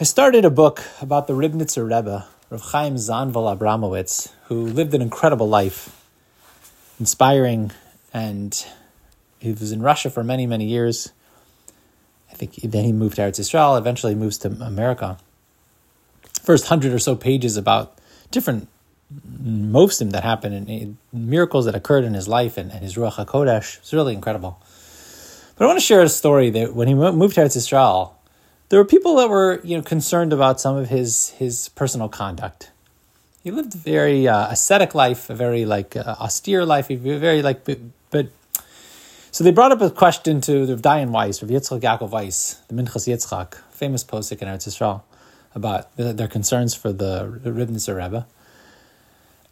I started a book about the Ribnitzer Rebbe, Rav Chaim Zanvil Abramowitz, who lived an incredible life, inspiring, and he was in Russia for many, many years. I think then he moved to Eretz Israel, eventually moves to America. First hundred or so pages about different mofsim that happened and miracles that occurred in his life and, and his Ruach HaKodesh. It's really incredible. But I want to share a story that when he moved to Eretz Israel, there were people that were you know concerned about some of his his personal conduct. He lived a very uh, ascetic life, a very like uh, austere life. He very like but, but, so they brought up a question to the Dayan Weiss, Rav Yitzchak Yaakov Weiss, the Minchas Yitzchak, famous posik in Eretz Yisrael, about their concerns for the Ribnitzer Rebbe.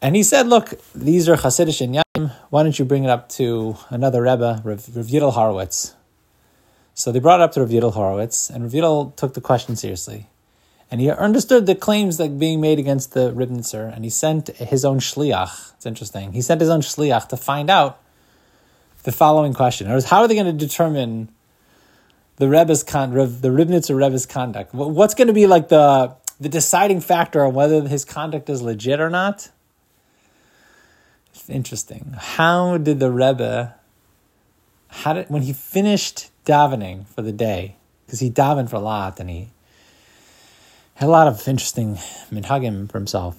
And he said, "Look, these are Hasidic and Why don't you bring it up to another Rebbe, Rav, Rav Yidel Horowitz, so they brought it up to Rav Horowitz, and Rav took the question seriously. And he understood the claims that being made against the Ribnitzer, and he sent his own shliach. It's interesting. He sent his own shliach to find out the following question: was, How are they going to determine the Rebbe's con- the Ribnitzer Rebbe's conduct? What's going to be like the the deciding factor on whether his conduct is legit or not? It's interesting. How did the Rebbe? How did when he finished davening for the day because he davened for a lot and he had a lot of interesting minhagim for himself.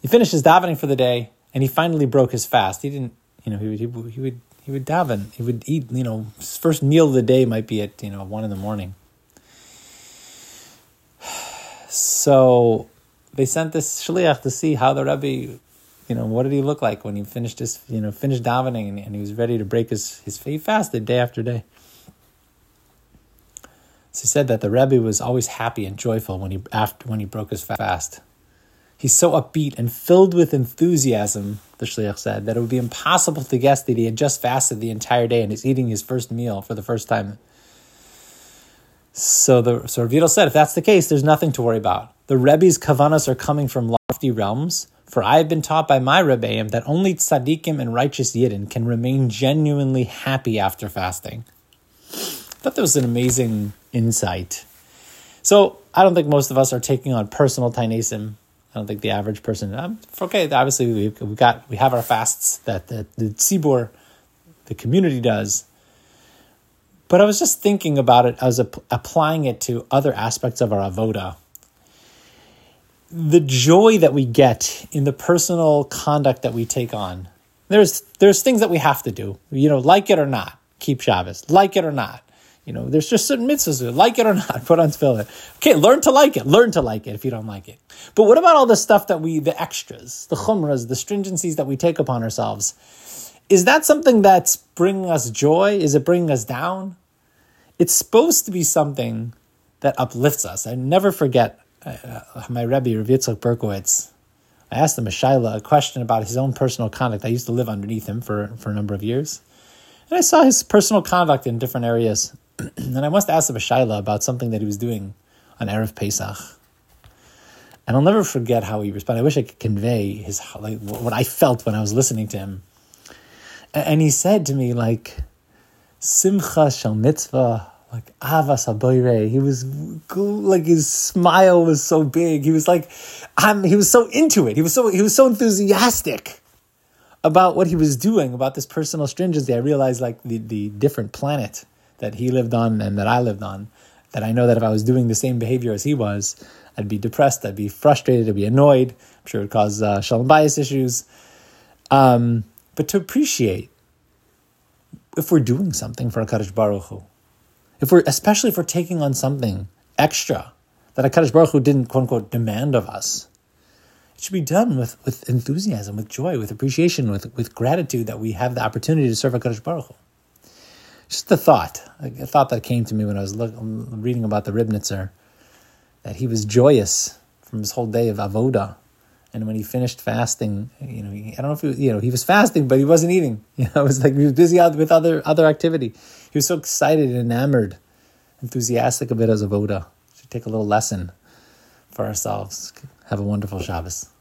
He finished his davening for the day and he finally broke his fast. He didn't, you know, he would he would he would, he would daven. He would eat. You know, his first meal of the day might be at you know one in the morning. So they sent this shliach to see how the Rebbe you know, what did he look like when he finished his, you know, finished davening and, and he was ready to break his, his, he fasted day after day. So he said that the Rebbe was always happy and joyful when he, after, when he broke his fast. He's so upbeat and filled with enthusiasm, the Shliach said, that it would be impossible to guess that he had just fasted the entire day and is eating his first meal for the first time. So the so Ravito said, if that's the case, there's nothing to worry about. The Rebbe's kavanas are coming from lofty realms, for I have been taught by my Rebbeim that only tzaddikim and righteous yidden can remain genuinely happy after fasting. I thought that was an amazing insight. So I don't think most of us are taking on personal tainesim. I don't think the average person. Um, okay, obviously we we got we have our fasts that the the tzibur, the community does. But I was just thinking about it. as ap- applying it to other aspects of our avoda the joy that we get in the personal conduct that we take on. There's there's things that we have to do, you know, like it or not, keep Shabbos, like it or not. You know, there's just certain mitzvahs, like it or not, put on tefillin. Okay, learn to like it. Learn to like it if you don't like it. But what about all the stuff that we, the extras, the chumras, the stringencies that we take upon ourselves? Is that something that's bringing us joy? Is it bringing us down? It's supposed to be something that uplifts us. I never forget uh, my Rebbe, Rav Berkowitz, I asked him a shaila, a question about his own personal conduct. I used to live underneath him for, for a number of years. And I saw his personal conduct in different areas. and I must ask him a shaila about something that he was doing on Erev Pesach. And I'll never forget how he responded. I wish I could convey his like what I felt when I was listening to him. And he said to me, like, Simcha shel mitzvah like Avas Aboire. He was like his smile was so big. He was like, I'm, he was so into it. He was so he was so enthusiastic about what he was doing, about this personal stringency. I realized like the the different planet that he lived on and that I lived on. That I know that if I was doing the same behavior as he was, I'd be depressed, I'd be frustrated, I'd be annoyed. I'm sure it would cause uh, shalom bayis issues. Um, but to appreciate if we're doing something for Hakadosh Baruch Hu, if we're especially if we're taking on something extra that Hakadosh Baruch Hu didn't quote unquote demand of us, it should be done with with enthusiasm, with joy, with appreciation, with with gratitude that we have the opportunity to serve Hakadosh Baruch Hu. Just the thought, a thought that came to me when I was look, reading about the Ribnitzer, that he was joyous from his whole day of avoda, and when he finished fasting, you know, he, I don't know if he, you know he was fasting, but he wasn't eating. You know, it was like he was busy with other other activity. He was so excited and enamored, enthusiastic of it as avoda. Should take a little lesson for ourselves. Have a wonderful Shabbos.